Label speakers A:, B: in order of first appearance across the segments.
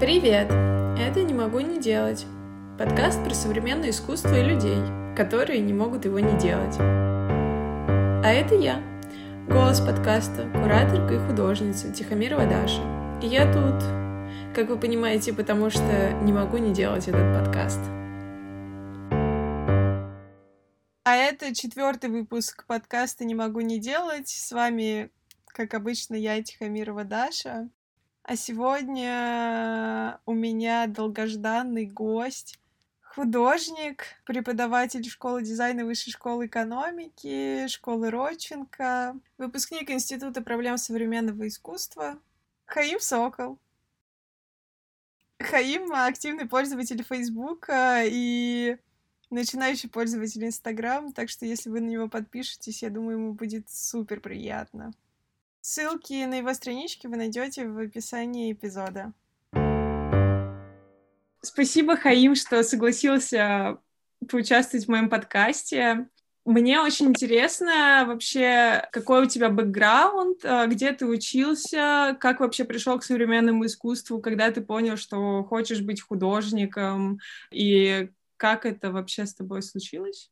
A: Привет! Это «Не могу не делать» — подкаст про современное искусство и людей, которые не могут его не делать. А это я, голос подкаста, кураторка и художница Тихомирова Даша. И я тут, как вы понимаете, потому что не могу не делать этот подкаст. А это четвертый выпуск подкаста «Не могу не делать». С вами, как обычно, я, Тихомирова Даша. А сегодня у меня долгожданный гость, художник, преподаватель школы дизайна Высшей школы экономики, школы Родченко, выпускник Института проблем современного искусства Хаим Сокол. Хаим — активный пользователь Фейсбука и начинающий пользователь Инстаграм, так что если вы на него подпишетесь, я думаю, ему будет супер приятно. Ссылки на его странички вы найдете в описании эпизода. Спасибо, Хаим, что согласился поучаствовать в моем подкасте. Мне очень интересно вообще, какой у тебя бэкграунд, а, где ты учился, как вообще пришел к современному искусству, когда ты понял, что хочешь быть художником, и как это вообще с тобой случилось?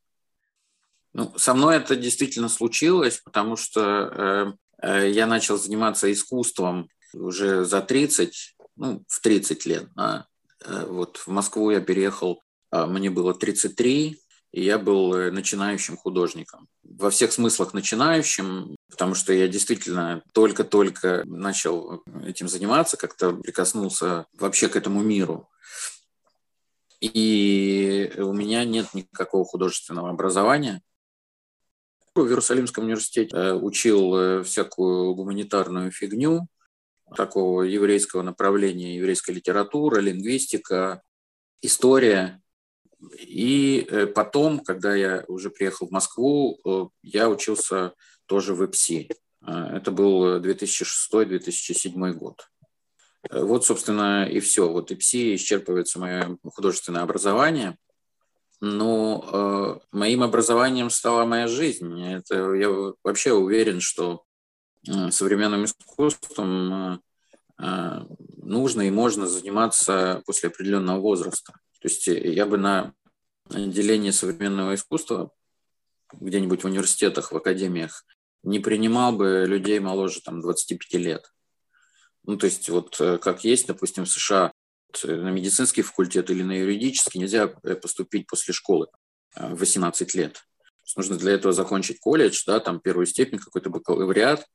B: Ну, со мной это действительно случилось, потому что э, Э, я начал заниматься искусством уже за 30, ну, в 30 лет. А, э, вот в Москву я переехал, а, мне было 33, и я был э, начинающим художником. Во всех смыслах начинающим, потому что я действительно только-только начал этим заниматься, как-то прикоснулся вообще к этому миру. И у меня нет никакого художественного образования. В Иерусалимском университете э, учил э, всякую гуманитарную фигню такого еврейского направления, еврейская литература, лингвистика, история. И э, потом, когда я уже приехал в Москву, я учился тоже в ИПСИ. Это был 2006-2007 год. Вот, собственно, и все. Вот ИПСИ исчерпывается мое художественное образование – но э, моим образованием стала моя жизнь. Это, я вообще уверен, что э, современным искусством э, нужно и можно заниматься после определенного возраста. То есть я бы на отделение современного искусства где-нибудь в университетах, в академиях не принимал бы людей моложе там, 25 лет. Ну, то есть вот как есть, допустим, в США на медицинский факультет или на юридический нельзя э, поступить после школы в 18 лет. Нужно для этого закончить колледж, да, там первую степень, какой-то бакалавриат,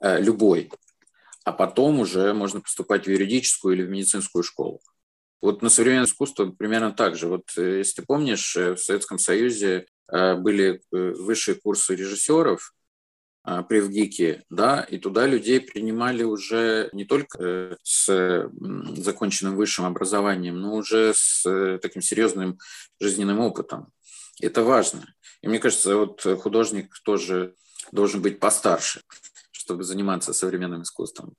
B: э, любой. А потом уже можно поступать в юридическую или в медицинскую школу. Вот на современное искусство примерно так же. Вот э, если ты помнишь, в Советском Союзе были высшие курсы режиссеров, а, при ВГИКе, да, и туда людей принимали уже не только э, с законченным высшим образованием, но уже с э, таким серьезным жизненным опытом. Это важно. И мне кажется, вот художник тоже должен быть постарше, чтобы заниматься современным искусством.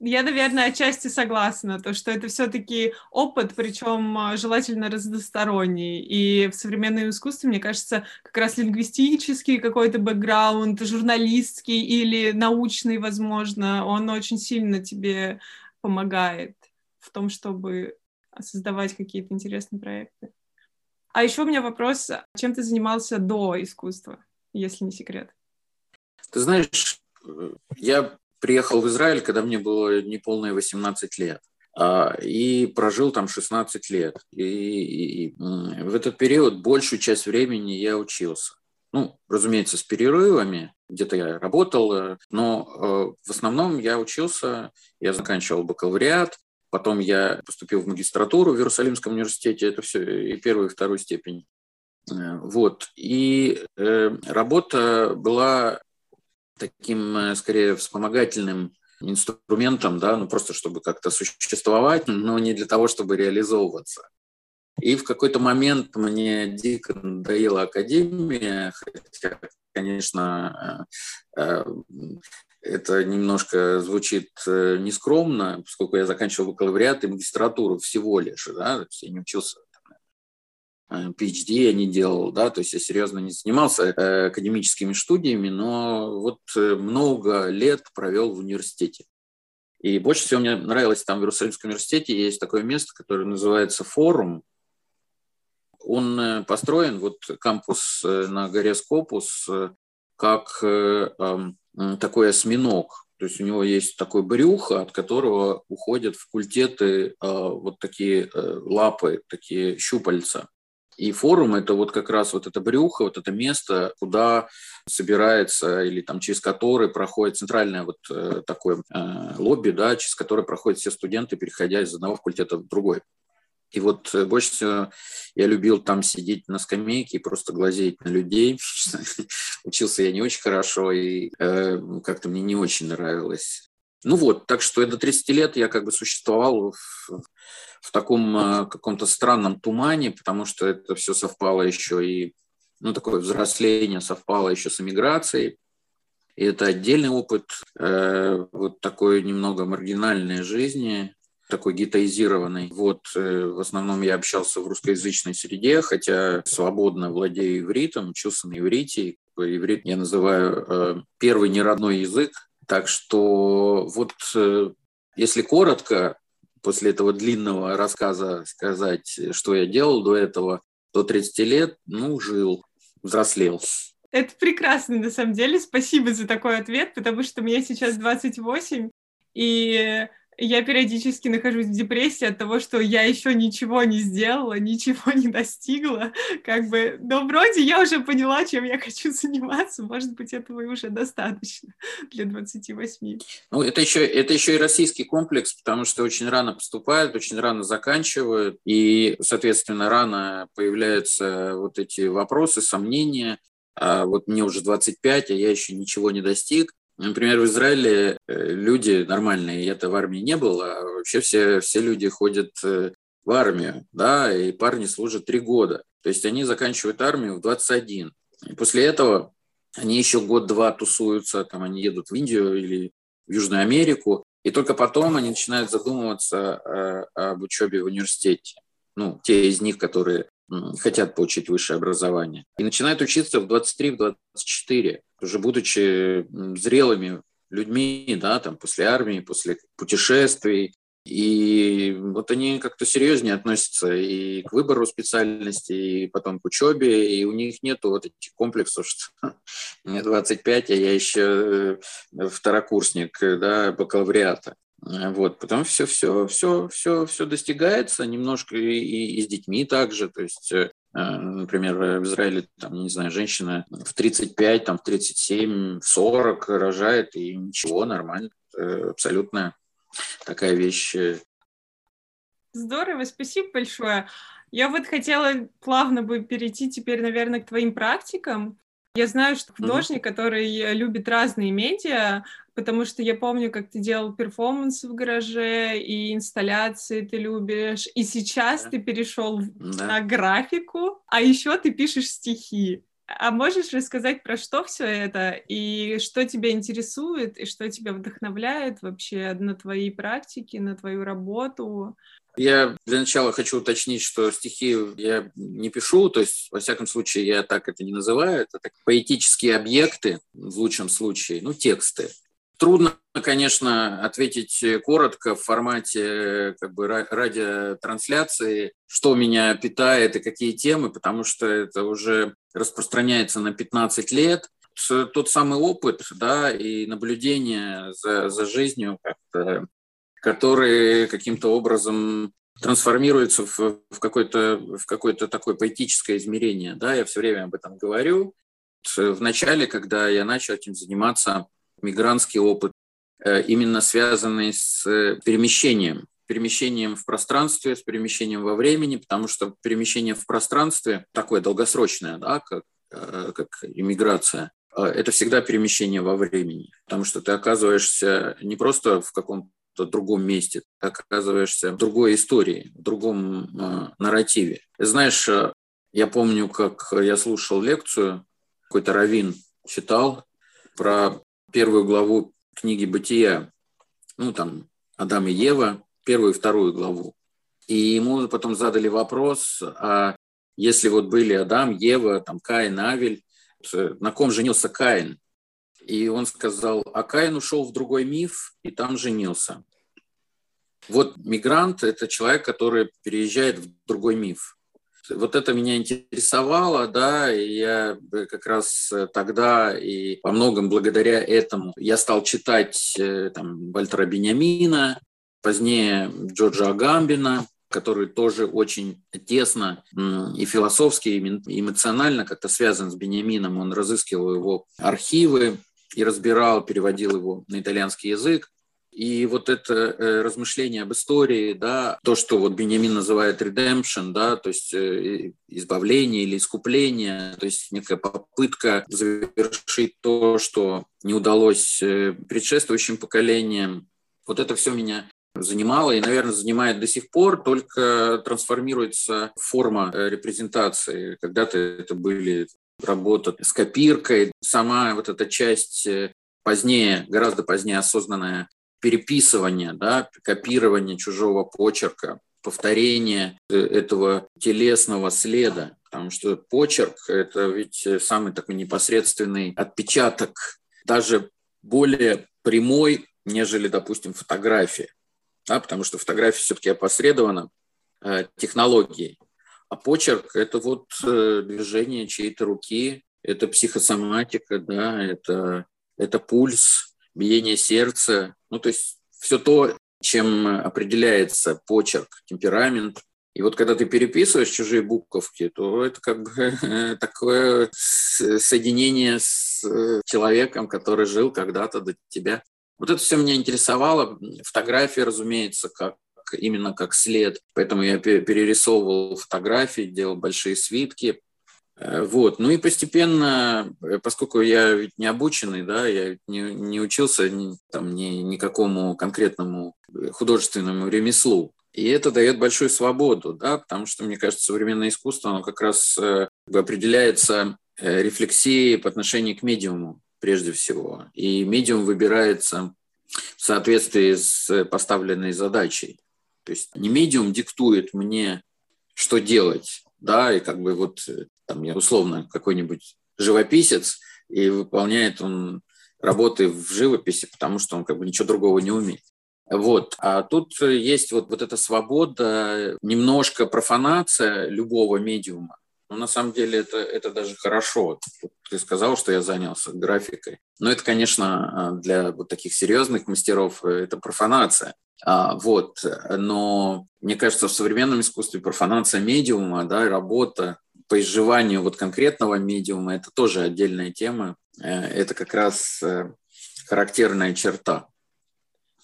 A: Я, наверное, отчасти согласна, то, что это все-таки опыт, причем а, желательно разносторонний. И в современном искусстве, мне кажется, как раз лингвистический какой-то бэкграунд, журналистский или научный, возможно, он очень сильно тебе помогает в том, чтобы создавать какие-то интересные проекты. А еще у меня вопрос, чем ты занимался до искусства, если не секрет?
B: Ты знаешь, э, я приехал в Израиль, когда мне было неполные 18 лет а, и прожил там 16 лет. И, и, и в этот период большую часть времени я учился. Ну, разумеется, с перерывами, где-то я работал, э, но э, в основном я учился, я заканчивал бакалавриат, потом я поступил в магистратуру в Иерусалимском университете, это все и первую, и вторую степень. Э, вот. И э, работа была таким, э, скорее, вспомогательным инструментом, да, ну просто чтобы как-то существовать, но не для того, чтобы реализовываться. И в какой-то момент мне дико надоела академия, хотя, конечно, э, э, это немножко звучит нескромно, поскольку я заканчивал бакалавриат и магистратуру всего лишь, да, я не учился PhD я не делал, да, то есть я серьезно не занимался э, академическими студиями, но вот э, много лет провел в университете. И больше всего мне нравилось там в Иерусалимском университете есть такое место, которое называется форум. Он э, построен, вот кампус э, на горе Скопус, э, как такой осьминог. То есть у него есть такое брюхо, от которого уходят в культеты вот такие лапы, такие щупальца. И форум – это вот как раз вот это брюхо, вот это место, куда собирается или там через который проходит центральное вот э, такое э, лобби, да, через которое проходят все студенты, переходя из одного факультета в другой. И вот э, больше всего я любил там сидеть на скамейке и просто глазеть на людей. Учился я не очень хорошо, и э, как-то мне не очень нравилось. Ну вот, так что до 30 лет я как бы существовал в, в таком э, каком-то странном тумане, потому что это все совпало еще и, ну, такое взросление совпало еще с эмиграцией. И это отдельный опыт э, вот такой немного маргинальной жизни, такой гетаизированный. Вот э, в основном я общался в русскоязычной среде, хотя свободно владею ивритом, на иврите. Иврит я называю э, первый неродной язык. Так что вот э, если коротко, после этого длинного рассказа сказать, что я делал до этого, до 30 лет, ну, жил, взрослел.
A: Это прекрасно, на самом деле. Спасибо за такой ответ, потому что мне сейчас 28, и я периодически нахожусь в депрессии от того, что я еще ничего не сделала, ничего не достигла, как бы, но вроде я уже поняла, чем я хочу заниматься, может быть, этого и уже достаточно для 28.
B: Ну, это еще, это еще и российский комплекс, потому что очень рано поступают, очень рано заканчивают, и, соответственно, рано появляются вот эти вопросы, сомнения, а вот мне уже 25, а я еще ничего не достиг, Например, в Израиле э, люди нормальные, я-то в армии не был, а вообще все, все люди ходят э, в армию, да, и парни служат три года. То есть они заканчивают армию в 21. И после этого они еще год-два тусуются, там они едут в Индию или в Южную Америку, и только потом они начинают задумываться о, об учебе в университете. Ну, те из них, которые хотят получить высшее образование. И начинают учиться в 23-24, уже будучи зрелыми людьми, да, там, после армии, после путешествий. И вот они как-то серьезнее относятся и к выбору специальности, и потом к учебе, и у них нет вот этих комплексов, что мне 25, а я еще э, второкурсник да, бакалавриата. Вот, потом все, все, все, все, все достигается немножко и, и, и с детьми также. То есть, э, например, в Израиле, там, не знаю, женщина в 35, там, в 37, в 40 рожает, и ничего, нормально. Абсолютно такая вещь. Э.
A: Здорово, спасибо большое. Я вот хотела плавно бы перейти теперь, наверное, к твоим практикам. Я знаю, что художник, mm-hmm. который любит разные медиа, потому что я помню, как ты делал перформансы в гараже, и инсталляции ты любишь, и сейчас да. ты перешел да. на графику, а еще ты пишешь стихи. А можешь рассказать про что все это, и что тебя интересует, и что тебя вдохновляет вообще на твои практики, на твою работу?
B: Я для начала хочу уточнить, что стихи я не пишу, то есть, во всяком случае, я так это не называю, это так, поэтические объекты, в лучшем случае, ну, тексты. Трудно, конечно, ответить коротко в формате как бы радиотрансляции, что меня питает и какие темы, потому что это уже распространяется на 15 лет. Тот самый опыт да, и наблюдение за, за жизнью, которые каким-то образом трансформируются в, в какое-то в какое-то такое поэтическое измерение. Да, я все время об этом говорю. В начале, когда я начал этим заниматься, мигрантский опыт, э, именно связанный с перемещением, перемещением в пространстве, с перемещением во времени, потому что перемещение в пространстве такое долгосрочное, да, как, э, как иммиграция, э, это всегда перемещение во времени, потому что ты оказываешься не просто в каком-то другом месте, ты оказываешься в другой истории, в другом э, нарративе. Знаешь, я помню, как я слушал лекцию, какой-то раввин читал про первую главу книги «Бытия», ну, там, Адам и Ева, первую и вторую главу. И ему потом задали вопрос, а если вот были Адам, Ева, там, Каин, Авель, на ком женился Каин? И он сказал, а Каин ушел в другой миф и там женился. Вот мигрант – это человек, который переезжает в другой миф. Вот это меня интересовало, да, и я как раз тогда и во многом благодаря этому я стал читать э, там, Вальтера Бениамина, позднее Джорджа Агамбина, который тоже очень тесно и философски, и эмоционально как-то связан с Бениамином. Он разыскивал его архивы и разбирал, переводил его на итальянский язык. И вот это э, размышление об истории, да, то, что вот Бенjamin называет redemption, да, то есть э, избавление или искупление, то есть некая попытка завершить то, что не удалось э, предшествующим поколениям. Вот это все меня занимало и, наверное, занимает до сих пор, только трансформируется форма репрезентации. Когда-то это были работа с копиркой, сама вот эта часть позднее, гораздо позднее осознанная переписывание, да, копирование чужого почерка, повторение э, этого телесного следа, потому что почерк – это ведь самый такой непосредственный отпечаток, даже более прямой, нежели, допустим, фотография, да, потому что фотография все-таки опосредована э, технологией, а почерк – это вот э, движение чьей-то руки, это психосоматика, да, это, это пульс, биение сердца, ну, то есть все то, чем определяется почерк, темперамент. И вот когда ты переписываешь чужие буковки, то это как бы такое соединение с человеком, который жил когда-то до тебя. Вот это все меня интересовало. Фотографии, разумеется, как именно как след. Поэтому я перерисовывал фотографии, делал большие свитки. Э, вот. Ну и постепенно, э, поскольку я ведь не обученный, да, я не, не учился ни, там, ни, никакому конкретному художественному ремеслу, и это дает большую свободу, да, потому что, мне кажется, современное искусство, оно как раз э, определяется рефлексией по отношению к медиуму прежде всего. И медиум выбирается в соответствии с поставленной задачей. То есть не медиум диктует мне, что делать, да, и как бы вот там, условно, какой-нибудь живописец, и выполняет он работы в живописи, потому что он как бы ничего другого не умеет. Вот. А тут есть вот, вот эта свобода, немножко профанация любого медиума. Но на самом деле это, это даже хорошо. Ты сказал, что я занялся графикой. Но это, конечно, для вот таких серьезных мастеров это профанация. А, вот. Но мне кажется, в современном искусстве профанация медиума, да, работа по изживанию вот конкретного медиума, это тоже отдельная тема. Э, это как раз э, характерная черта.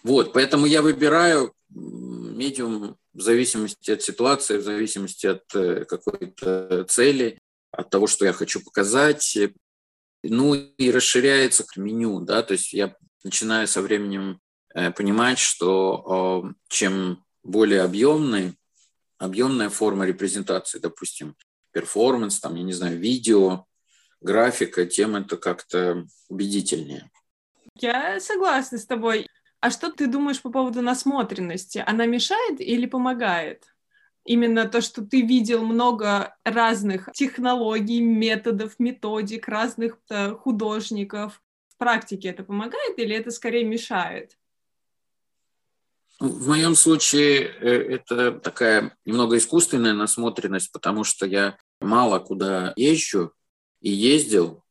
B: Вот, поэтому я выбираю медиум в зависимости от ситуации, в зависимости от э, какой-то цели, от того, что я хочу показать. Ну и расширяется меню, да, то есть я начинаю со временем понимать, что чем более объемный, объемная форма репрезентации, допустим, перформанс, там, я не знаю, видео, графика, тем это как-то убедительнее.
A: Я согласна с тобой. А что ты думаешь по поводу насмотренности? Она мешает или помогает? Именно то, что ты видел много разных технологий, методов, методик, разных э, художников. В практике это помогает или это скорее мешает?
B: В моем случае э, это такая немного искусственная насмотренность, потому что я мало куда езжу и ездил,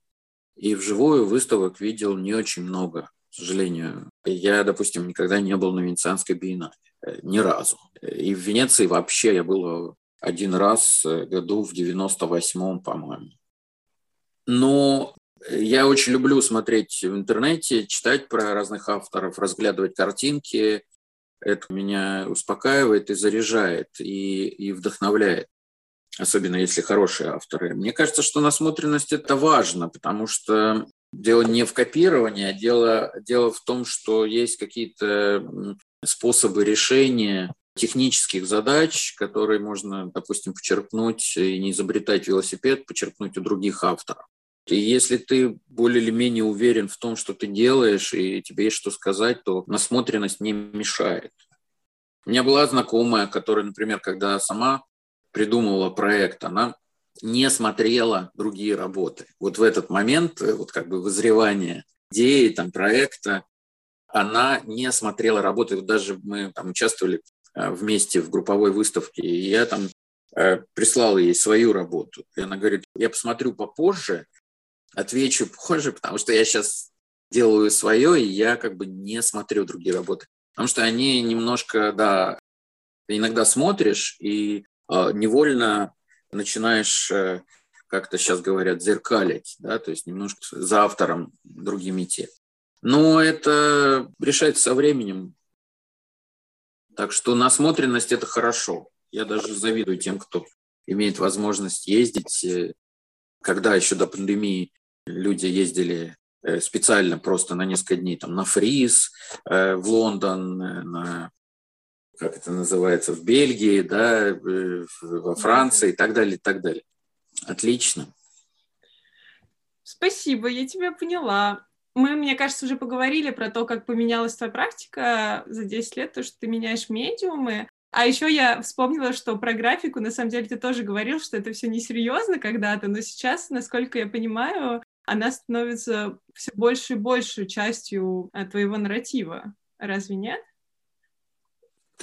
B: и вживую выставок видел не очень много, к сожалению. Я, допустим, никогда не был на Венецианской биеннале, э, ни разу. И в Венеции вообще я был один раз э, году в 98-м, по-моему. Но я очень люблю смотреть в интернете, читать про разных авторов, разглядывать картинки, это меня успокаивает и заряжает, и, и вдохновляет, особенно если хорошие авторы. Мне кажется, что насмотренность – это важно, потому что дело не в копировании, а дело, дело в том, что есть какие-то способы решения технических задач, которые можно, допустим, почерпнуть и не изобретать велосипед, почерпнуть у других авторов. И если ты более или менее уверен в том, что ты делаешь, и тебе есть что сказать, то насмотренность не мешает. У меня была знакомая, которая, например, когда сама придумывала проект, она не смотрела другие работы. Вот в этот момент, э, вот как бы вызревание идеи, там, проекта, она не смотрела работы. Даже мы там участвовали э, вместе в групповой выставке, и я там э, прислал ей свою работу. И она говорит, я посмотрю попозже, отвечу позже, потому что я сейчас делаю свое, и я как бы не смотрю другие работы. Потому что они немножко, да, иногда смотришь и невольно начинаешь, э, как-то сейчас говорят, зеркалить, да, то есть немножко за автором другим идти. Но это решается со временем. Так что насмотренность – это хорошо. Я даже завидую тем, кто имеет возможность ездить. Э, когда еще до пандемии люди ездили э, специально просто на несколько дней там, на Фриз, в Лондон, на как это называется, в Бельгии, да, во Франции и так далее, и так далее. Отлично.
A: Спасибо, я тебя поняла. Мы, мне кажется, уже поговорили про то, как поменялась твоя практика за 10 лет, то, что ты меняешь медиумы. А еще я вспомнила, что про графику, на самом деле, ты тоже говорил, что это все несерьезно когда-то, но сейчас, насколько я понимаю, она становится все больше и больше частью э, твоего нарратива. Разве нет?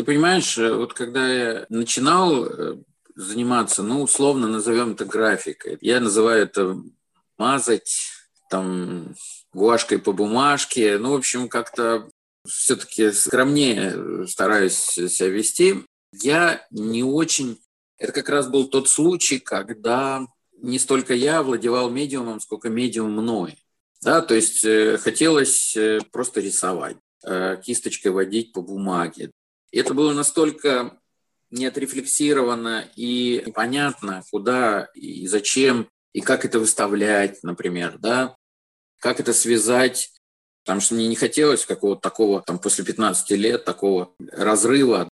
B: Ты понимаешь, э, вот когда я начинал э, заниматься, ну, условно назовем это графикой, я называю это мазать, там, гуашкой по бумажке. Ну, в общем, как-то все-таки скромнее стараюсь себя вести. Я не очень... Это как раз был тот случай, когда не столько я владевал медиумом, сколько медиум мной. Да, то есть э, хотелось э, просто рисовать, э, кисточкой водить по бумаге. Это было настолько не отрефлексировано и непонятно, куда и зачем, и как это выставлять, например, да как это связать, потому что мне не хотелось какого-то такого, там, после 15 лет, такого разрыва.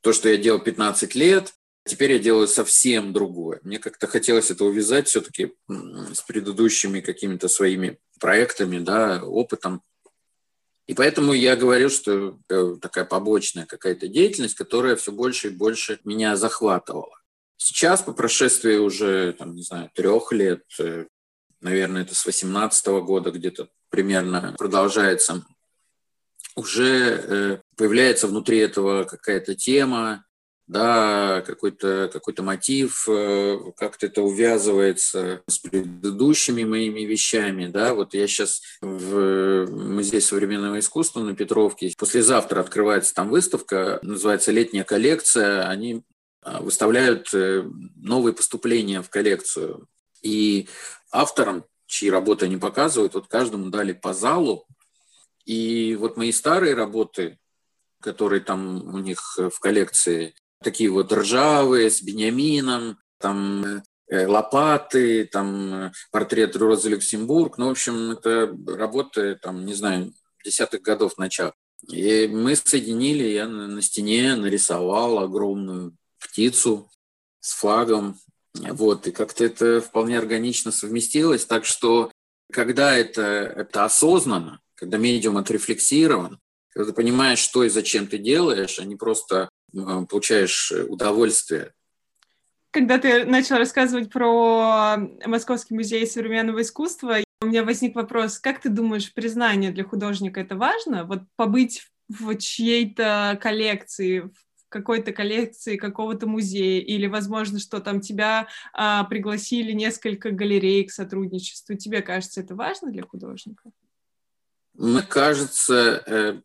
B: То, что я делал 15 лет, теперь я делаю совсем другое. Мне как-то хотелось это увязать все-таки с предыдущими какими-то своими проектами, да, опытом. И поэтому я говорю, что такая побочная какая-то деятельность, которая все больше и больше меня захватывала. Сейчас, по прошествии уже, там, не знаю, трех лет, э, наверное, это с 18 года где-то примерно продолжается, уже э, появляется внутри этого какая-то тема, да, какой-то какой мотив, э, как-то это увязывается с предыдущими моими вещами, да, вот я сейчас в Музее современного искусства на Петровке, послезавтра открывается там выставка, называется «Летняя коллекция», они а, выставляют э, новые поступления в коллекцию, и авторам, чьи работы они показывают, вот каждому дали по залу. И вот мои старые работы, которые там у них в коллекции, такие вот ржавые, с Бениамином, там э, лопаты, там портрет Розы Люксембург. Ну, в общем, это работы, там, не знаю, десятых годов начала. И мы соединили, я на стене нарисовал огромную птицу с флагом вот, и как-то это вполне органично совместилось. Так что, когда это, это осознанно, когда медиум отрефлексирован, когда ты понимаешь, что и зачем ты делаешь, а не просто э, получаешь удовольствие.
A: Когда ты начал рассказывать про Московский музей современного искусства, у меня возник вопрос, как ты думаешь, признание для художника это важно? Вот побыть в чьей-то коллекции, в какой-то коллекции какого-то музея, или, возможно, что там тебя а, пригласили несколько галерей к сотрудничеству. Тебе кажется, это важно для художника?
B: Мне кажется, э,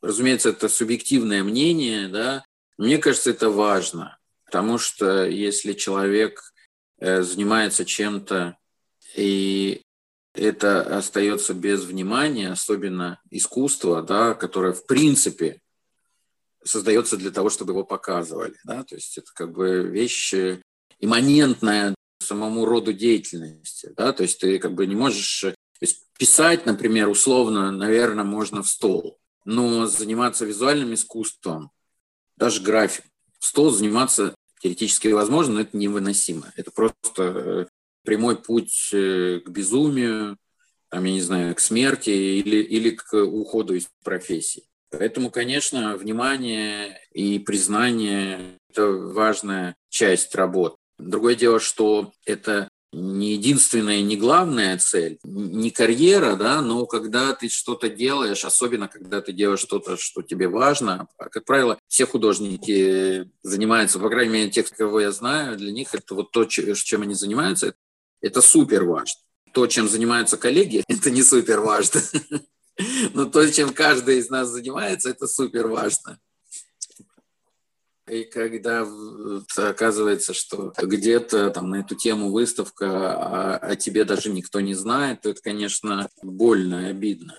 B: разумеется, это субъективное мнение, да, мне кажется, это важно, потому что если человек э, занимается чем-то, и это остается без внимания, особенно искусство, да, которое в принципе создается для того, чтобы его показывали. Да? То есть это как бы вещь э, имманентная самому роду деятельности. Да? То есть ты как бы не можешь... Э, то есть писать, например, условно, наверное, можно в стол, но заниматься визуальным искусством, даже график, стол заниматься теоретически возможно, но это невыносимо. Это просто э, прямой путь к безумию, там, я не знаю, к смерти или, или к уходу из профессии. Поэтому, конечно, внимание и признание – это важная часть работы. Другое дело, что это не единственная, не главная цель, не карьера, да, но когда ты что-то делаешь, особенно когда ты делаешь что-то, что тебе важно, а, как правило, все художники занимаются, по крайней мере, тех, кого я знаю, для них это вот то, чем они занимаются, это супер важно. То, чем занимаются коллеги, это не супер важно. Но то, чем каждый из нас занимается, это супер важно. И когда оказывается, что где-то там на эту тему выставка, а, а тебе даже никто не знает, то это, конечно, больно и обидно.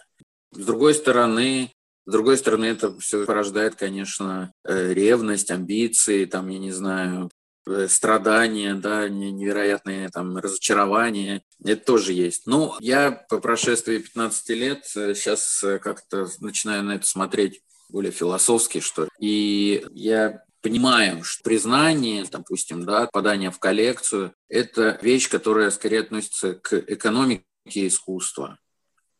B: С другой стороны, с другой стороны, это все порождает, конечно, э, ревность, амбиции, там, я не знаю, э, страдания, да, невероятные там разочарования. Это тоже есть. Но я по прошествии 15 лет сейчас э, как-то начинаю на это смотреть более философски, что ли. И я понимаем, что признание, допустим, да, попадание в коллекцию – это вещь, которая скорее относится к экономике искусства,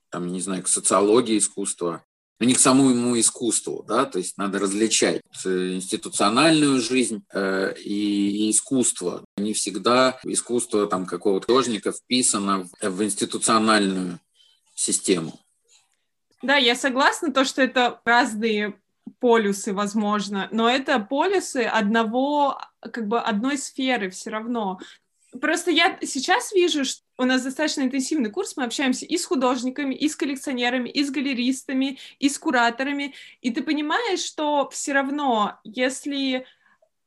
B: там, не знаю, к социологии искусства, но не к самому искусству, да, то есть надо различать институциональную жизнь э, и, и искусство. Не всегда искусство там какого-то художника вписано в, в институциональную систему.
A: Да, я согласна, то, что это разные полюсы, возможно, но это полюсы одного, как бы одной сферы все равно. Просто я сейчас вижу, что у нас достаточно интенсивный курс, мы общаемся и с художниками, и с коллекционерами, и с галеристами, и с кураторами, и ты понимаешь, что все равно, если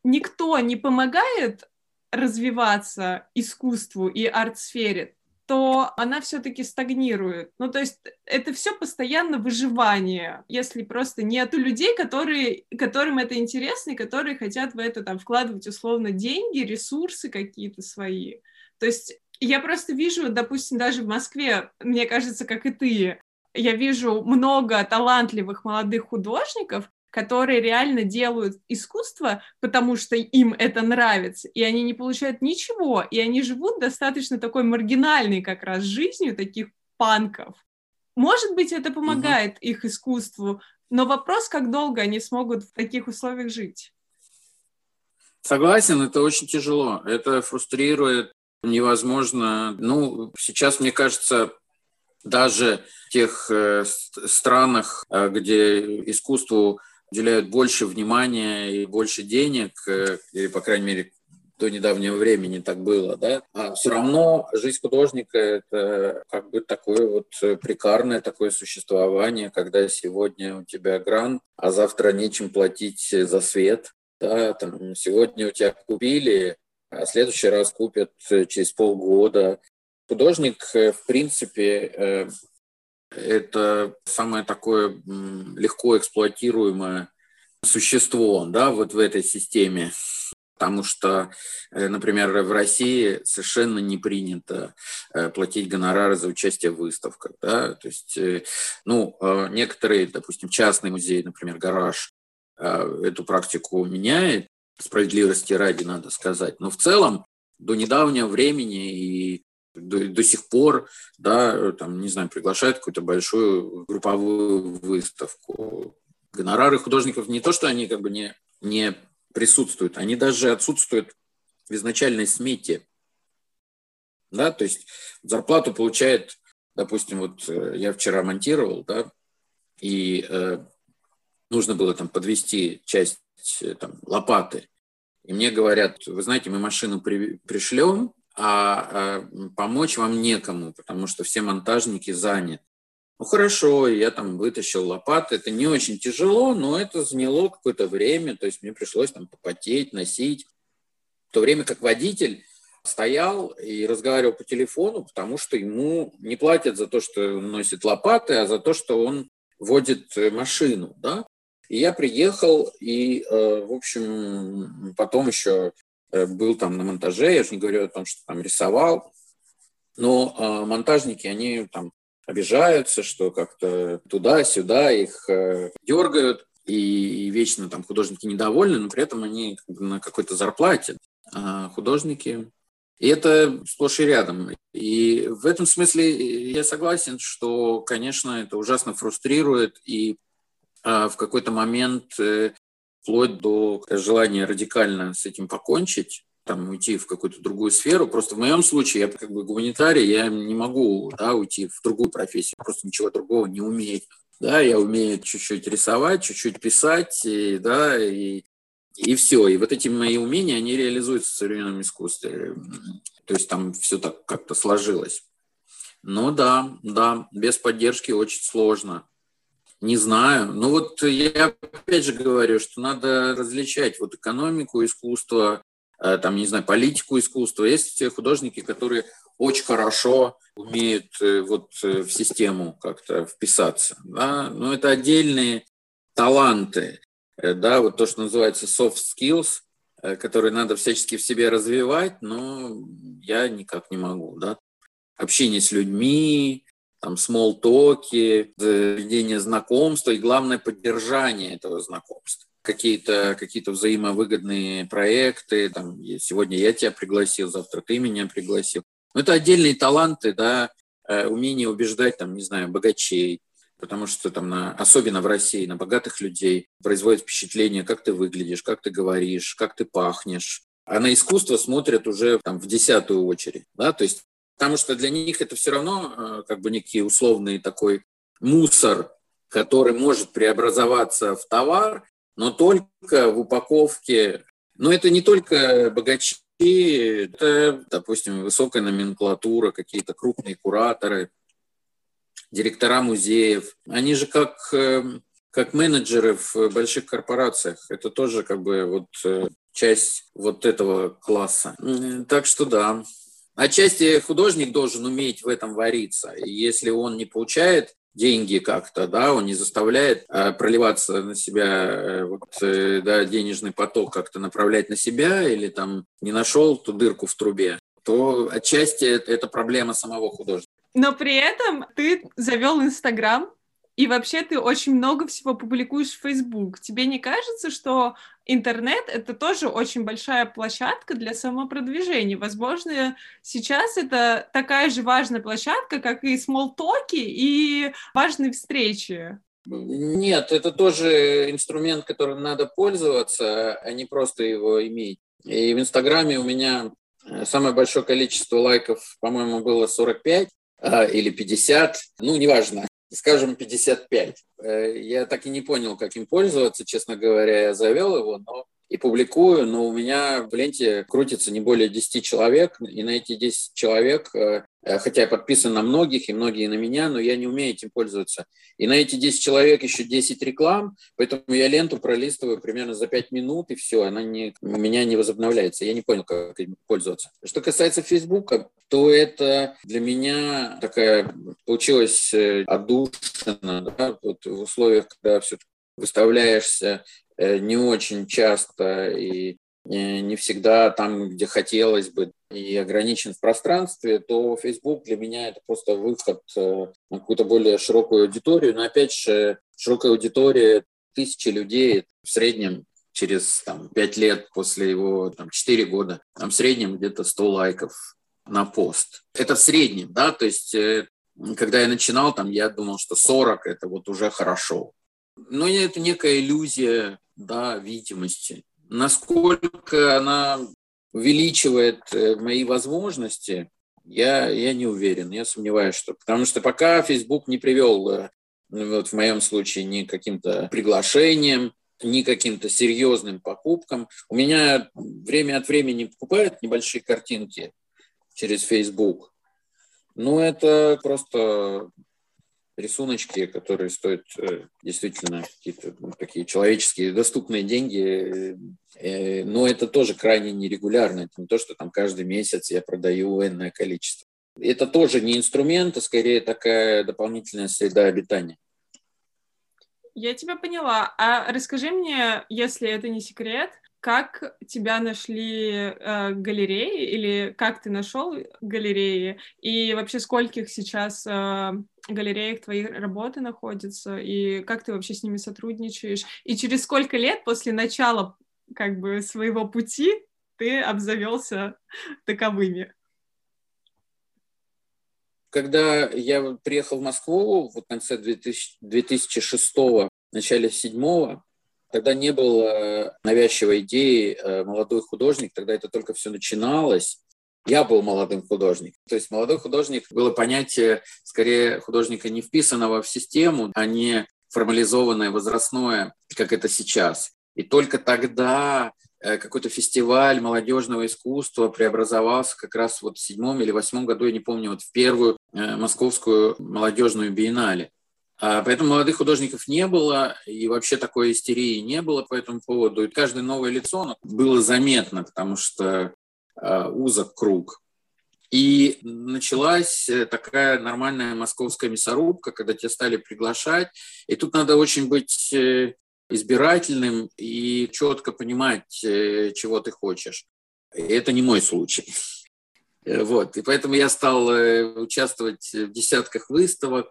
A: никто не помогает развиваться искусству и арт-сфере, то она все-таки стагнирует. Ну, то есть это все постоянно выживание, если просто нету людей, которые, которым это интересно и которые хотят в это там вкладывать условно деньги, ресурсы какие-то свои. То есть я просто вижу, допустим, даже в Москве, мне кажется, как и ты, я вижу много талантливых молодых художников, которые реально делают искусство, потому что им это нравится, и они не получают ничего, и они живут достаточно такой маргинальной как раз жизнью таких панков. Может быть, это помогает угу. их искусству, но вопрос, как долго они смогут в таких условиях жить.
B: Согласен, это очень тяжело. Это фрустрирует, невозможно. Ну, сейчас, мне кажется, даже в тех э, странах, э, где искусству уделяют больше внимания и больше денег, э, или, по крайней мере, до недавнего времени так было, да, а все равно жизнь художника – это как бы такое вот прикарное такое существование, когда сегодня у тебя грант, а завтра нечем платить за свет, да, там, сегодня у тебя купили, а следующий раз купят через полгода. Художник, э, в принципе, это самое такое легко эксплуатируемое существо да, вот в этой системе. Потому что, э, например, в России совершенно не принято э, платить гонорары за участие в выставках. Да? То есть, э, ну, некоторые, допустим, частный музей, например, гараж, эту практику меняет, справедливости ради, надо сказать. Но в целом до недавнего времени и до, до сих пор, да, там, не знаю, приглашают какую-то большую групповую выставку. Гонорары художников не то, что они как бы не, не присутствуют, они даже отсутствуют в изначальной смете. Да, то есть зарплату получает, допустим, вот э, я вчера монтировал, да, и э, нужно было там подвести часть э, там, лопаты. И мне говорят, вы знаете, мы машину при, пришлем, а, а помочь вам некому, потому что все монтажники заняты. Ну хорошо, я там вытащил лопаты, это не очень тяжело, но это заняло какое-то время, то есть мне пришлось там попотеть, носить. В то время как водитель стоял и разговаривал по телефону, потому что ему не платят за то, что он носит лопаты, а за то, что он водит э, машину, да. И я приехал, и, э, в общем, потом еще был там на монтаже, я же не говорю о том, что там рисовал, но э, монтажники, они там обижаются, что как-то туда-сюда их э, дергают, и, вечно там художники недовольны, но при этом они на какой-то зарплате. А художники и это сплошь и рядом. И в этом смысле я согласен, что, конечно, это ужасно фрустрирует, и а, в какой-то момент вплоть до желания радикально с этим покончить. там уйти в какую-то другую сферу. Просто в моем случае, я как бы гуманитарий, я не могу да, уйти в другую профессию, просто ничего другого не умею. Да, я умею чуть-чуть рисовать, чуть-чуть писать, и, да, и, и все. И вот эти мои умения, они реализуются в современном искусстве. То есть там все так как-то сложилось. Ну да, да, без поддержки очень сложно. Не знаю. Ну вот я опять же говорю, что надо различать вот экономику, искусство, э, там, не знаю, политику искусства. Есть те художники, которые очень хорошо умеют э, вот э, в систему как-то вписаться. Да? Но это отдельные таланты. Да, вот то, что называется soft skills, которые надо всячески в себе развивать, но я никак не могу. Да? Общение с людьми, там смолтоки, заведение знакомства и, главное, поддержание этого знакомства. Какие-то какие взаимовыгодные проекты, там, сегодня я тебя пригласил, завтра ты меня пригласил. Но это отдельные таланты, да, э, умение убеждать, там, не знаю, богачей, потому что там, на, особенно в России, на богатых людей производит впечатление, как ты выглядишь, как ты говоришь, как ты пахнешь. А на искусство смотрят уже там, в десятую очередь. Да? То есть потому что для них это все равно э, как бы некий условный такой мусор, который может преобразоваться в товар, но только в упаковке. Но это не только богачи, это, допустим, высокая номенклатура, какие-то крупные кураторы, директора музеев. Они же как, э, как менеджеры в больших корпорациях. Это тоже как бы вот э, часть вот этого класса. Так что да, Отчасти художник должен уметь в этом вариться. И если он не получает деньги как-то, да, он не заставляет э, проливаться на себя э, вот, э, да, денежный поток как-то направлять на себя или там не нашел ту дырку в трубе, то отчасти это проблема самого художника.
A: Но при этом ты завел Инстаграм, и вообще ты очень много всего публикуешь в Facebook. Тебе не кажется, что интернет — это тоже очень большая площадка для самопродвижения? Возможно, сейчас это такая же важная площадка, как и смолтоки и важные встречи.
B: Нет, это тоже инструмент, которым надо пользоваться, а не просто его иметь. И в Инстаграме у меня э, самое большое количество лайков, по-моему, было 45 а, или 50, ну, неважно скажем, 55. Э, я так и не понял, как им пользоваться, честно говоря, я завел его, но и публикую, но у меня в ленте крутится не более 10 человек, и на эти 10 человек э, хотя я подписан на многих, и многие на меня, но я не умею этим пользоваться. И на эти 10 человек еще 10 реклам, поэтому я ленту пролистываю примерно за 5 минут, и все, она не, у меня не возобновляется. Я не понял, как им пользоваться. Что касается Фейсбука, то это для меня такая получилась э, отдушина, да, вот в условиях, когда все выставляешься э, не очень часто и не всегда там, где хотелось бы, и ограничен в пространстве, то Facebook для меня это просто выход э, на какую-то более широкую аудиторию. Но опять же, широкая аудитория, тысячи людей в среднем через там, 5 лет после его, там, 4 года, там в среднем где-то 100 лайков на пост. Это в среднем, да, то есть э, когда я начинал, там, я думал, что 40 – это вот уже хорошо. Но это некая иллюзия, да, видимости насколько она увеличивает э, мои возможности, я, я не уверен, я сомневаюсь, что... Потому что пока Facebook не привел, э, вот в моем случае, ни каким-то приглашением, ни каким-то серьезным покупкам. У меня время от времени покупают небольшие картинки через Facebook. Но это просто рисуночки, которые стоят э, действительно какие-то ну, такие человеческие доступные деньги, э, но это тоже крайне нерегулярно. Это не то, что там каждый месяц я продаю энное количество. Это тоже не инструмент, а скорее такая дополнительная среда обитания.
A: Я тебя поняла. А расскажи мне, если это не секрет, как тебя нашли э, галереи или как ты нашел галереи? И вообще скольких сейчас э, галереях твои работы находятся? И как ты вообще с ними сотрудничаешь? И через сколько лет после начала как бы своего пути ты обзавелся таковыми?
B: Когда я приехал в Москву в конце 2000, 2006 начале 2007 Тогда не было навязчивой идеи э, молодой художник, тогда это только все начиналось. Я был молодым художником. То есть молодой художник было понятие скорее художника не вписанного в систему, а не формализованное возрастное, как это сейчас. И только тогда э, какой-то фестиваль молодежного искусства преобразовался как раз вот в седьмом или восьмом году, я не помню, вот в первую э, московскую молодежную биеннале. А, поэтому молодых художников не было, и вообще такой истерии не было по этому поводу. И каждое новое лицо было заметно, потому что а, узок круг. И началась э, такая нормальная московская мясорубка, когда тебя стали приглашать. И тут надо очень быть э, избирательным и четко понимать, э, чего ты хочешь. И это не мой случай. Вот. И поэтому я стал участвовать в десятках выставок,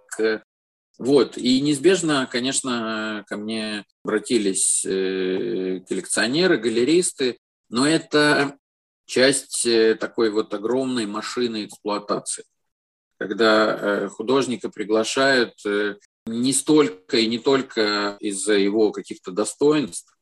B: вот. И неизбежно, конечно, ко мне обратились э, коллекционеры, галеристы, но это часть э, такой вот огромной машины эксплуатации, когда э, художника приглашают не столько и не только из-за его каких-то достоинств.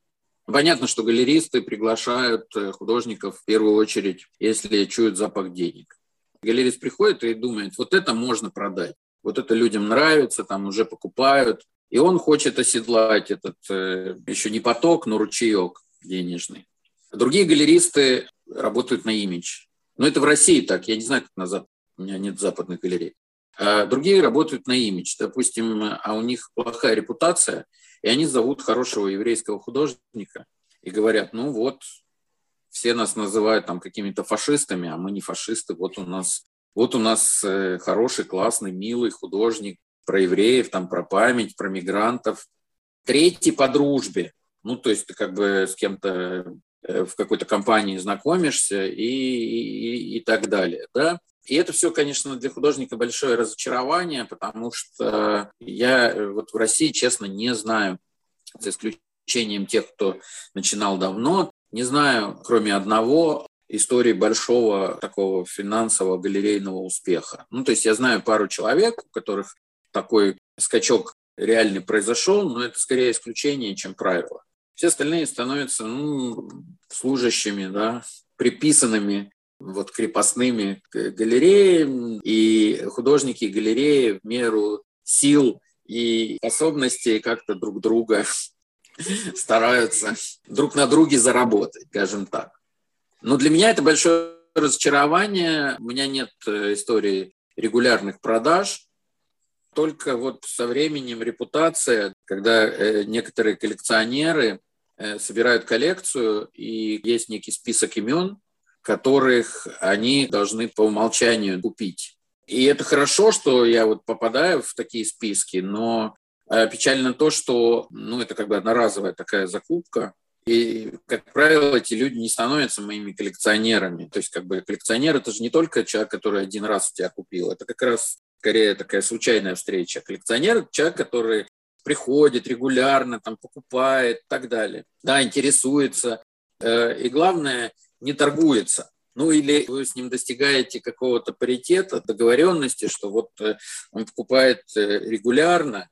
B: Понятно, что галеристы приглашают художников в первую очередь, если чуют запах денег. Галерист приходит и думает, вот это можно продать вот это людям нравится, там уже покупают, и он хочет оседлать этот э, еще не поток, но ручеек денежный. Другие галеристы работают на имидж. Но это в России так, я не знаю, как на Западе, у меня нет западных галерей. А другие работают на имидж, допустим, а у них плохая репутация, и они зовут хорошего еврейского художника и говорят, ну вот, все нас называют там какими-то фашистами, а мы не фашисты, вот у нас вот у нас э, хороший, классный, милый художник про евреев, там, про память, про мигрантов. Третий по дружбе. Ну, то есть ты как бы с кем-то э, в какой-то компании знакомишься и, и, и так далее. Да? И это все, конечно, для художника большое разочарование, потому что я э, вот в России, честно, не знаю, за исключением тех, кто начинал давно, не знаю, кроме одного, истории большого такого финансового галерейного успеха. Ну, то есть я знаю пару человек, у которых такой скачок реально произошел, но это скорее исключение, чем правило. Все остальные становятся ну, служащими, да, приписанными вот крепостными галереям, и художники галереи в меру сил и способностей как-то друг друга стараются друг на друге заработать, скажем так. Но для меня это большое разочарование. У меня нет э, истории регулярных продаж. Только вот со временем репутация, когда э, некоторые коллекционеры э, собирают коллекцию, и есть некий список имен, которых они должны по умолчанию купить. И это хорошо, что я вот попадаю в такие списки, но печально то, что ну, это как бы одноразовая такая закупка, и, как правило, эти люди не становятся моими коллекционерами. То есть, как бы коллекционер это же не только человек, который один раз тебя купил, это как раз скорее такая случайная встреча. Коллекционер это человек, который приходит регулярно, там, покупает и так далее. Да, интересуется. Э, и главное, не торгуется. Ну или вы с ним достигаете какого-то паритета, договоренности, что вот э, он покупает э, регулярно,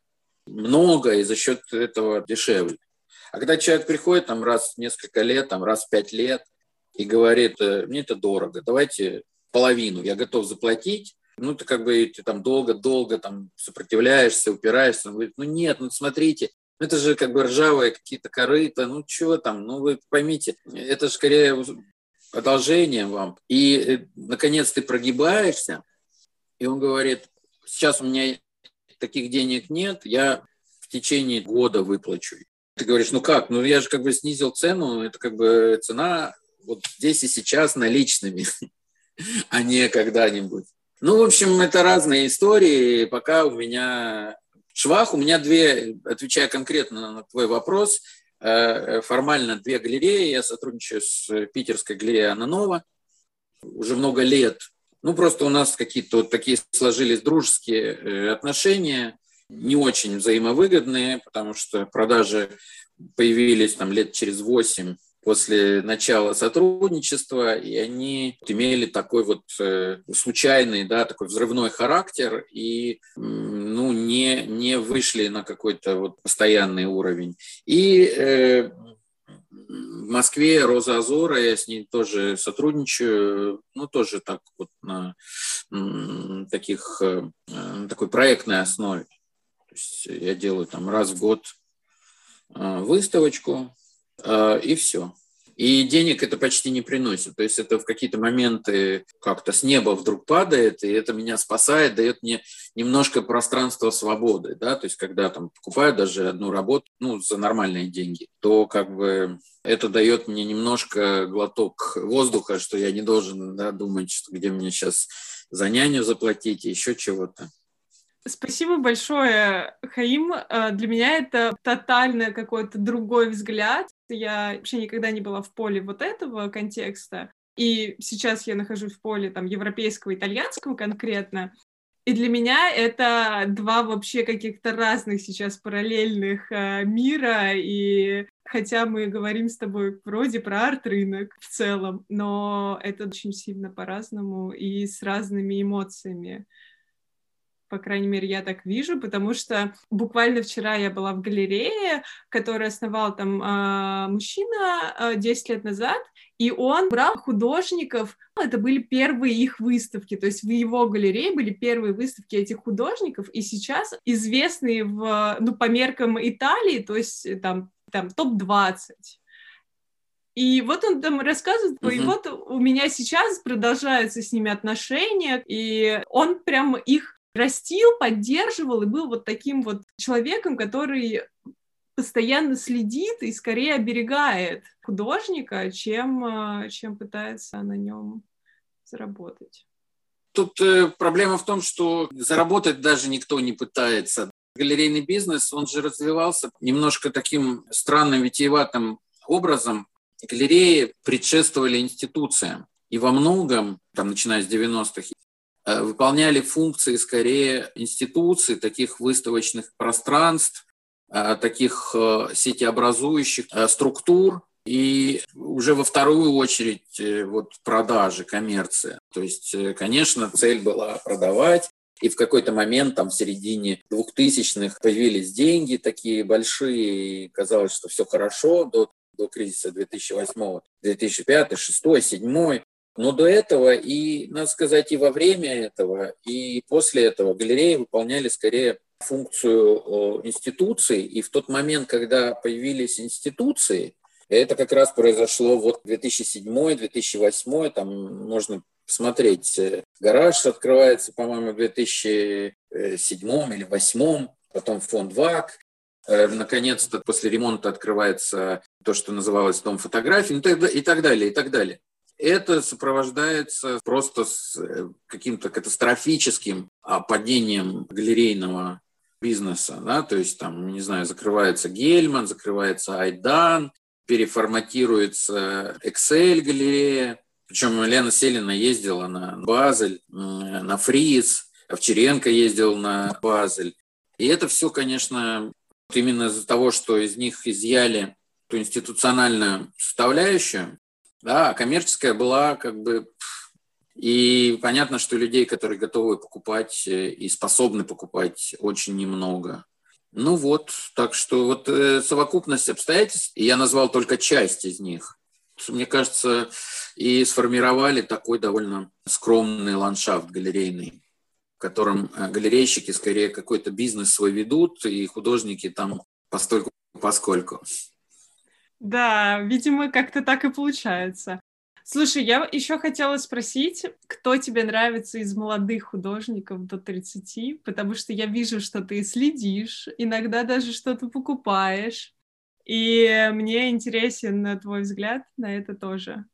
B: много, и за счет этого дешевле. А когда человек приходит там раз в несколько лет, там раз в пять лет и говорит, «Э, мне это дорого, давайте половину, я готов заплатить, ну, ты как бы ты там долго-долго там сопротивляешься, упираешься. Он говорит, ну нет, ну смотрите, это же как бы ржавые какие-то корыта, ну чего там, ну вы поймите, это же скорее одолжение вам. И, э, наконец, ты прогибаешься, и он говорит, сейчас у меня таких денег нет, я в течение года выплачу. Ты говоришь, ну как, ну я же как бы снизил цену, это как бы цена вот здесь и сейчас наличными, а не когда-нибудь. Ну, в общем, это разные истории. Пока у меня швах, у меня две, отвечая конкретно на твой вопрос, э, формально две галереи. Я сотрудничаю с питерской галереей Ананова уже много лет. Ну, просто у нас какие-то вот такие сложились дружеские э, отношения не очень взаимовыгодные, потому что продажи появились там лет через 8 после начала сотрудничества, и они имели такой вот э, случайный, да, такой взрывной характер и ну, не, не вышли на какой-то вот постоянный уровень. И э, в Москве Роза Азора, я с ней тоже сотрудничаю, ну, тоже так вот на таких, э, такой проектной основе. Есть я делаю там раз в год э, выставочку, э, и все. И денег это почти не приносит. То есть это в какие-то моменты как-то с неба вдруг падает, и это меня спасает, дает мне немножко пространства свободы. Да? То есть когда там покупаю даже одну работу ну, за нормальные деньги, то как бы это дает мне немножко глоток воздуха, что я не должен да, думать, что где мне сейчас за няню заплатить еще чего-то.
A: Спасибо большое, Хаим. Э, для меня это тотально какой-то другой взгляд. Я вообще никогда не была в поле вот этого контекста. И сейчас я нахожусь в поле там европейского, итальянского конкретно. И для меня это два вообще каких-то разных сейчас параллельных э, мира. И хотя мы говорим с тобой вроде про арт-рынок в целом, но это очень сильно по-разному и с разными эмоциями по крайней мере, я так вижу, потому что буквально вчера я была в галерее, которую основал там э, мужчина э, 10 лет назад, и он брал художников, это были первые их выставки, то есть в его галерее были первые выставки этих художников, и сейчас известные в, ну, по меркам Италии, то есть там, там топ-20. И вот он там рассказывает, uh-huh. и вот у меня сейчас продолжаются с ними отношения, и он прям их растил, поддерживал и был вот таким вот человеком, который постоянно следит и скорее оберегает художника, чем, э, чем пытается на нем заработать.
B: Тут э, проблема в том, что заработать даже никто не пытается. Галерейный бизнес, он же развивался немножко таким странным, витиеватым образом. Галереи предшествовали институциям. И во многом, там, начиная с 90-х, Э, выполняли функции скорее институций, таких выставочных пространств, э, таких э, сетеобразующих структур, и уже во вторую очередь вот продажи, коммерция. То есть, конечно, цель была продавать, и в какой-то момент, там, в середине 2000-х появились деньги такие большие, и казалось, что все хорошо до, до кризиса 2008, 2005, 2006, 2007. Но до этого и, надо сказать, и во время этого, и после этого галереи выполняли скорее функцию институций. И в тот момент, когда появились институции, это как раз произошло вот 2007-2008, там можно посмотреть, э, гараж открывается, по-моему, в 2007 или 2008, потом фонд ВАК, э, наконец-то после ремонта открывается то, что называлось дом фотографий, ну, и так далее, и так далее это сопровождается просто с э, каким-то катастрофическим а, падением галерейного бизнеса, да, то есть там, не знаю, закрывается Гельман, закрывается Айдан, переформатируется Excel галерея, причем Лена Селина ездила на Базель, на Фриз, Овчаренко ездил на Базель. И это все, конечно, именно из-за того, что из них изъяли ту институциональную составляющую, да, коммерческая была как бы... И понятно, что людей, которые готовы покупать э, и способны покупать, очень немного. Ну вот, так что вот э, совокупность обстоятельств, и я назвал только часть из них, мне кажется, и сформировали такой довольно скромный ландшафт галерейный, в котором э, галерейщики скорее какой-то бизнес свой ведут, и художники там постольку поскольку.
A: Да, видимо, как-то так и получается. Слушай, я еще хотела спросить, кто тебе нравится из молодых художников до 30, потому что я вижу, что ты следишь, иногда даже что-то покупаешь, и мне интересен твой взгляд на это тоже.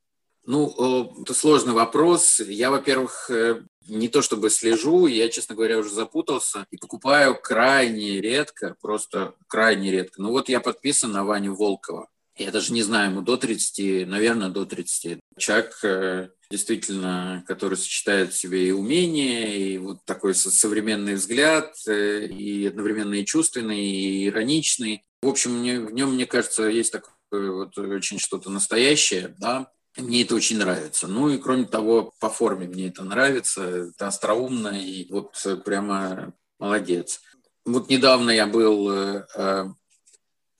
B: Ну, это сложный вопрос. Я, во-первых, э, не то чтобы слежу, я, честно говоря, уже запутался и покупаю крайне редко, просто крайне редко. Ну вот я подписан на Ваню Волкова я даже не знаю, ему до 30, наверное, до 30. Человек э, действительно, который сочетает в себе и умение, и вот такой современный взгляд, э, и одновременно и чувственный, и ироничный. В общем, в нем, мне кажется, есть такое вот очень что-то настоящее, да, мне это очень нравится. Ну и кроме того, по форме мне это нравится. Это остроумно и вот прямо молодец. Вот недавно я был э,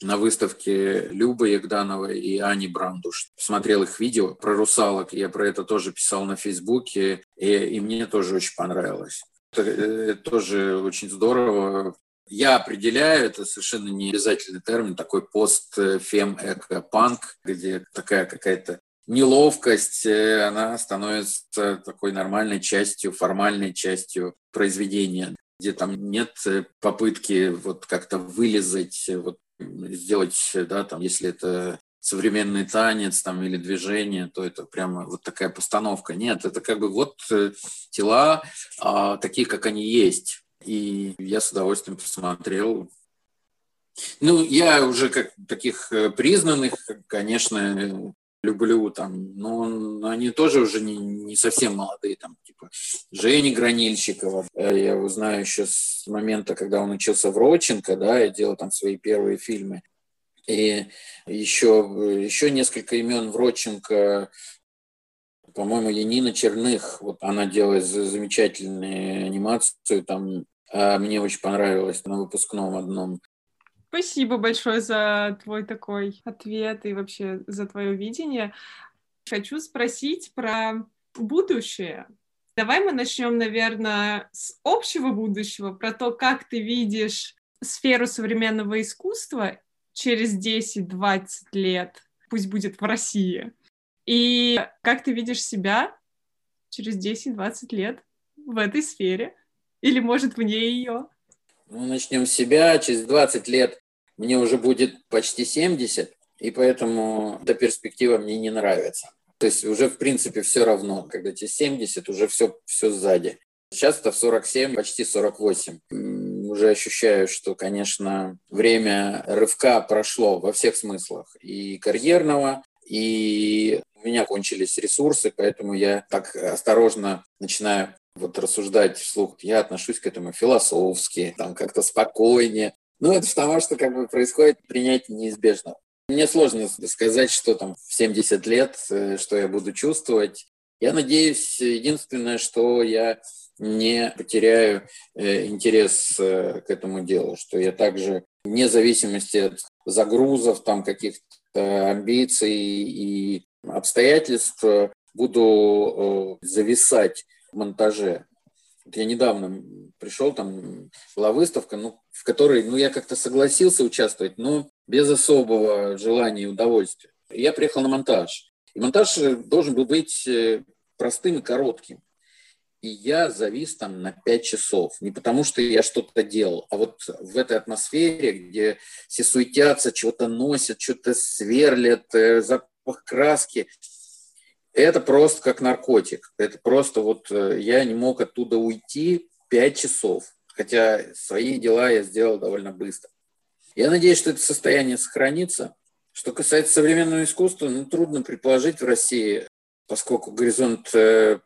B: на выставке Любы Ягдановой и Ани Брандуш. Смотрел их видео про русалок. Я про это тоже писал на Фейсбуке, и, и мне тоже очень понравилось. Это, это тоже очень здорово. Я определяю, это совершенно не обязательный термин, такой пост-фем-эко-панк, где такая какая-то неловкость, э, она становится такой нормальной частью, формальной частью произведения, где там нет э, попытки вот как-то вылезать, э, вот сделать, да, там, если это современный танец там или движение, то это прямо вот такая постановка. Нет, это как бы вот тела а, такие, как они есть. И я с удовольствием посмотрел. Ну, я уже как таких признанных, конечно, люблю, там, но они тоже уже не, не совсем молодые, там, типа Жени Гранильщикова. Э, я его знаю еще с момента, когда он учился в Родченко, да, я делал там свои первые фильмы. И еще, еще несколько имен в Родченко, по-моему, Янина Черных, вот она делает замечательную анимацию, там а мне очень понравилось на выпускном одном.
A: Спасибо большое за твой такой ответ и вообще за твое видение. Хочу спросить про будущее. Давай мы начнем, наверное, с общего будущего, про то, как ты видишь сферу современного искусства через 10-20 лет, пусть будет в России. И как ты видишь себя через 10-20 лет в этой сфере? Или, может, вне ее?
B: Ну, начнем с себя. Через 20 лет мне уже будет почти 70, и поэтому эта перспектива мне не нравится. То есть уже, в принципе, все равно. Когда тебе 70, уже все, все сзади. Сейчас это в 47, почти 48. Уже ощущаю, что, конечно, время рывка прошло во всех смыслах. И карьерного, и у меня кончились ресурсы, поэтому я так осторожно начинаю вот рассуждать вслух. Я отношусь к этому философски, там как-то спокойнее. Ну, это потому, что как бы происходит принятие неизбежного. Мне сложно сказать, что там в 70 лет, э, что я буду чувствовать. Я надеюсь, единственное, что я не потеряю э, интерес э, к этому делу, что я также, вне зависимости от загрузов, там каких-то амбиций и обстоятельств, буду зависать в монтаже. Я недавно пришел, там была выставка, ну, в которой ну, я как-то согласился участвовать, но без особого желания и удовольствия. Я приехал на монтаж. И монтаж должен был быть э, простым и коротким. И я завис там на 5 часов. Не потому, что я что-то делал, а вот в этой атмосфере, где все суетятся, чего-то носят, что-то сверлят, э, запах краски – это просто как наркотик. Это просто вот э, я не мог оттуда уйти 5 часов, хотя свои дела я сделал довольно быстро. Я надеюсь, что это состояние сохранится. Что касается современного искусства, ну, трудно предположить в России, поскольку горизонт э,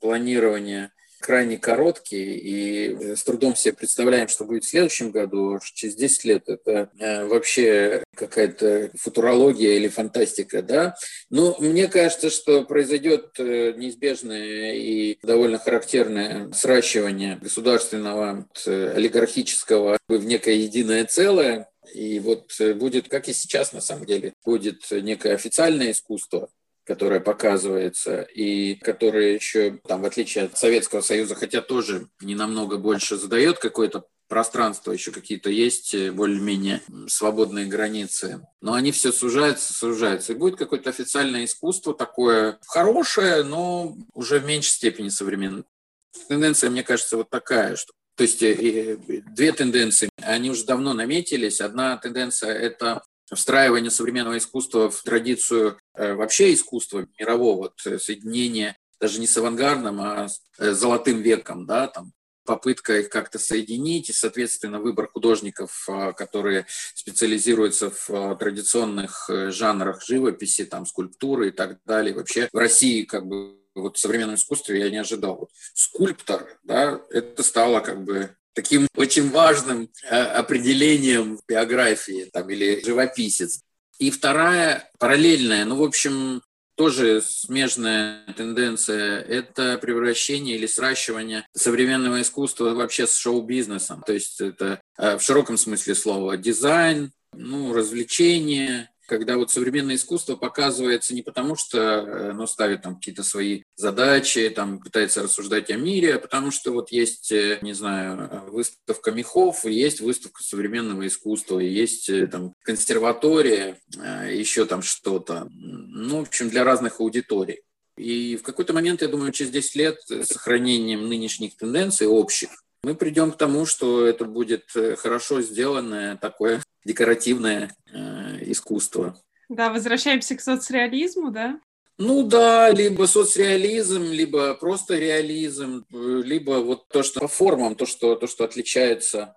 B: планирования крайне короткий, и с трудом себе представляем, что будет в следующем году, через 10 лет. Это э, вообще какая-то футурология или фантастика, да. Но мне кажется, что произойдет э, неизбежное и довольно характерное сращивание государственного, э, олигархического в некое единое целое, и вот будет, как и сейчас на самом деле, будет некое официальное искусство, которая показывается, и которая еще, там, в отличие от Советского Союза, хотя тоже не намного больше задает какое-то пространство, еще какие-то есть э, более-менее свободные границы. Но они все сужаются, сужаются. И будет какое-то официальное искусство такое хорошее, но уже в меньшей степени современное. Тенденция, мне кажется, вот такая, что то есть э, две тенденции, они уже давно наметились. Одна тенденция – это встраивание современного искусства в традицию э, вообще искусства мирового, вот, соединение даже не с авангардом, а с э, золотым веком, да, там, попытка их как-то соединить, и, соответственно, выбор художников, а, которые специализируются в а, традиционных э, жанрах живописи, там, скульптуры и так далее. Вообще в России как бы вот в современном искусстве я не ожидал. Вот скульптор, да, это стало как бы таким очень важным э, определением биографии там, или живописец. И вторая, параллельная, ну, в общем, тоже смежная тенденция – это превращение или сращивание современного искусства вообще с шоу-бизнесом. То есть это э, в широком смысле слова дизайн, ну, развлечение, когда вот современное искусство показывается не потому, что э, оно ставит там какие-то свои задачи, там пытается рассуждать о мире, а потому что вот есть, э, не знаю, выставка мехов, есть выставка современного искусства, есть э, там консерватория, еще там что-то. Ну, в общем, для разных аудиторий. И в какой-то момент, я думаю, через 10 лет с сохранением нынешних тенденций общих, мы придем к тому, что это будет хорошо сделанное такое декоративное искусство.
A: Да, возвращаемся к соцреализму, да?
B: Ну да, либо соцреализм, либо просто реализм, либо вот то, что по формам, то, что, то, что отличается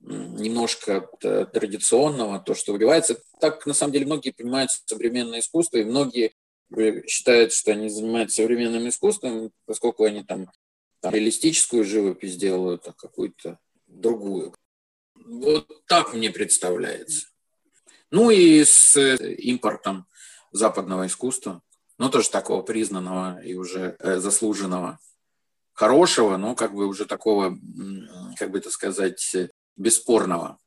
B: немножко от э, традиционного, то, что выбивается. Так, на самом деле, многие понимают современное искусство, и многие э, считают, что они занимаются современным искусством, поскольку они там, там реалистическую живопись делают, а какую-то другую. Вот так мне представляется. Ну и с импортом западного искусства, ну тоже такого признанного и уже э, заслуженного, хорошего, но как бы уже такого, как бы это сказать, бесспорного.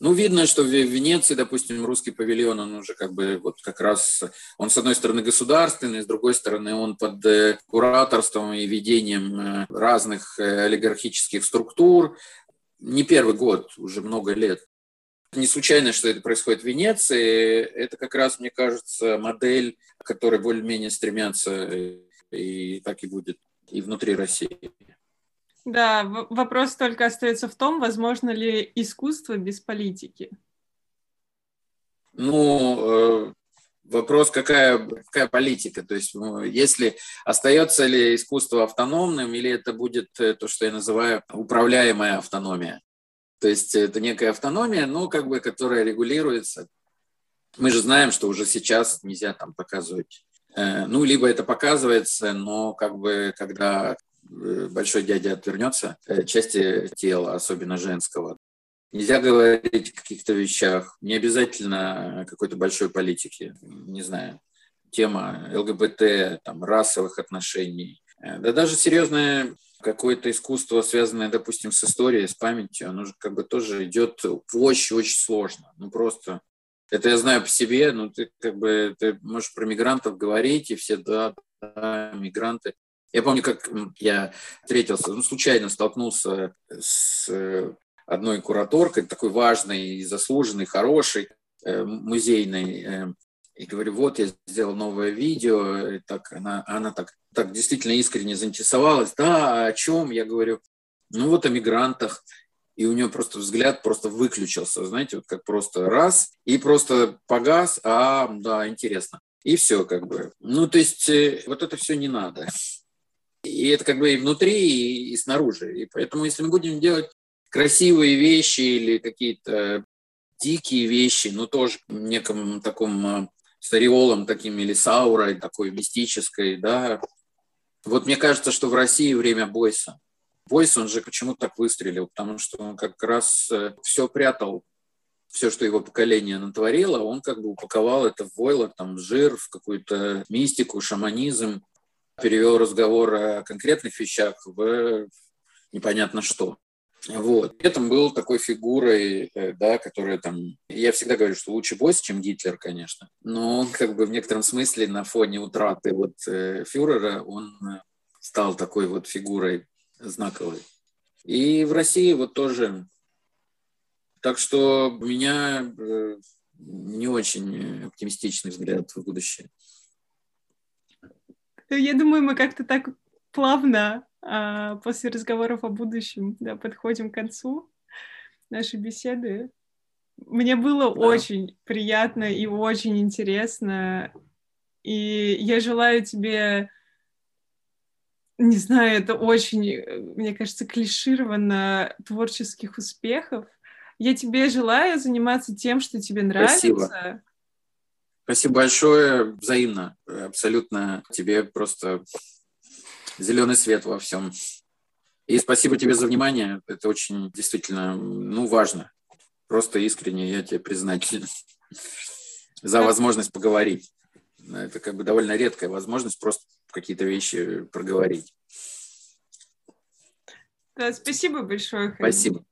B: Ну, видно, что в Венеции, допустим, русский павильон, он уже как бы вот как раз, он с одной стороны государственный, с другой стороны он под э, кураторством и ведением э, разных олигархических структур, не первый год, уже много лет. Не случайно, что это происходит в Венеции. Это как раз, мне кажется, модель, которой более-менее стремятся, и так и будет и внутри России.
A: Да, вопрос только остается в том, возможно ли искусство без политики.
B: Ну, э, Вопрос, какая, какая политика, то есть ну, если остается ли искусство автономным, или это будет э, то, что я называю управляемая автономия. То есть это некая автономия, но как бы, которая регулируется. Мы же знаем, что уже сейчас нельзя там показывать. Э, ну, либо это показывается, но как бы, когда э, большой дядя отвернется, части тела, особенно женского, Нельзя говорить о каких-то вещах, не обязательно какой-то большой политики, не знаю, тема ЛГБТ, там, расовых отношений. Э, да даже серьезное какое-то искусство, связанное, допустим, с историей, с памятью, оно же как бы тоже идет очень-очень сложно. Ну просто это я знаю по себе, но ты как бы ты можешь про мигрантов говорить, и все, да, да, мигранты. Я помню, как я встретился, ну, случайно столкнулся с одной кураторкой, такой важной заслуженной, хорошей, э, музейной. Э, и говорю, вот я сделал новое видео, и так она, она так, так действительно искренне заинтересовалась. Да, о чем? Я говорю, ну вот о мигрантах. И у нее просто взгляд просто выключился, знаете, вот как просто раз, и просто погас, а, да, интересно. И все как бы. Ну, то есть э, вот это все не надо. И это как бы и внутри, и, и снаружи. И поэтому, если мы будем делать красивые вещи или какие-то дикие вещи, но тоже в неком таком а, стариолом таким или саурой, такой мистической, да. Вот мне кажется, что в России время Бойса. Бойс, он же почему так выстрелил? Потому что он как раз э, все прятал, все, что его поколение натворило, он как бы упаковал это в войлок, там, жир, в какую-то мистику, шаманизм, перевел разговор о конкретных вещах в непонятно что. Вот. Этом был такой фигурой, э, да, которая там... Я всегда говорю, что лучше Бойс, чем Гитлер, конечно. Но он как бы в некотором смысле на фоне утраты вот э, фюрера он э, стал такой вот фигурой знаковой. И в России вот тоже. Так что у меня не очень оптимистичный взгляд в будущее.
A: Я думаю, мы как-то так плавно после разговоров о будущем да, подходим к концу нашей беседы. Мне было да. очень приятно и очень интересно. И я желаю тебе, не знаю, это очень, мне кажется, клишированно творческих успехов. Я тебе желаю заниматься тем, что тебе нравится.
B: Спасибо. Спасибо большое, взаимно, абсолютно. Тебе просто зеленый свет во всем. И спасибо тебе за внимание. Это очень действительно ну, важно. Просто искренне я тебе признателен за возможность поговорить. Это как бы довольно редкая возможность просто какие-то вещи проговорить.
A: Да, спасибо большое.
B: Спасибо.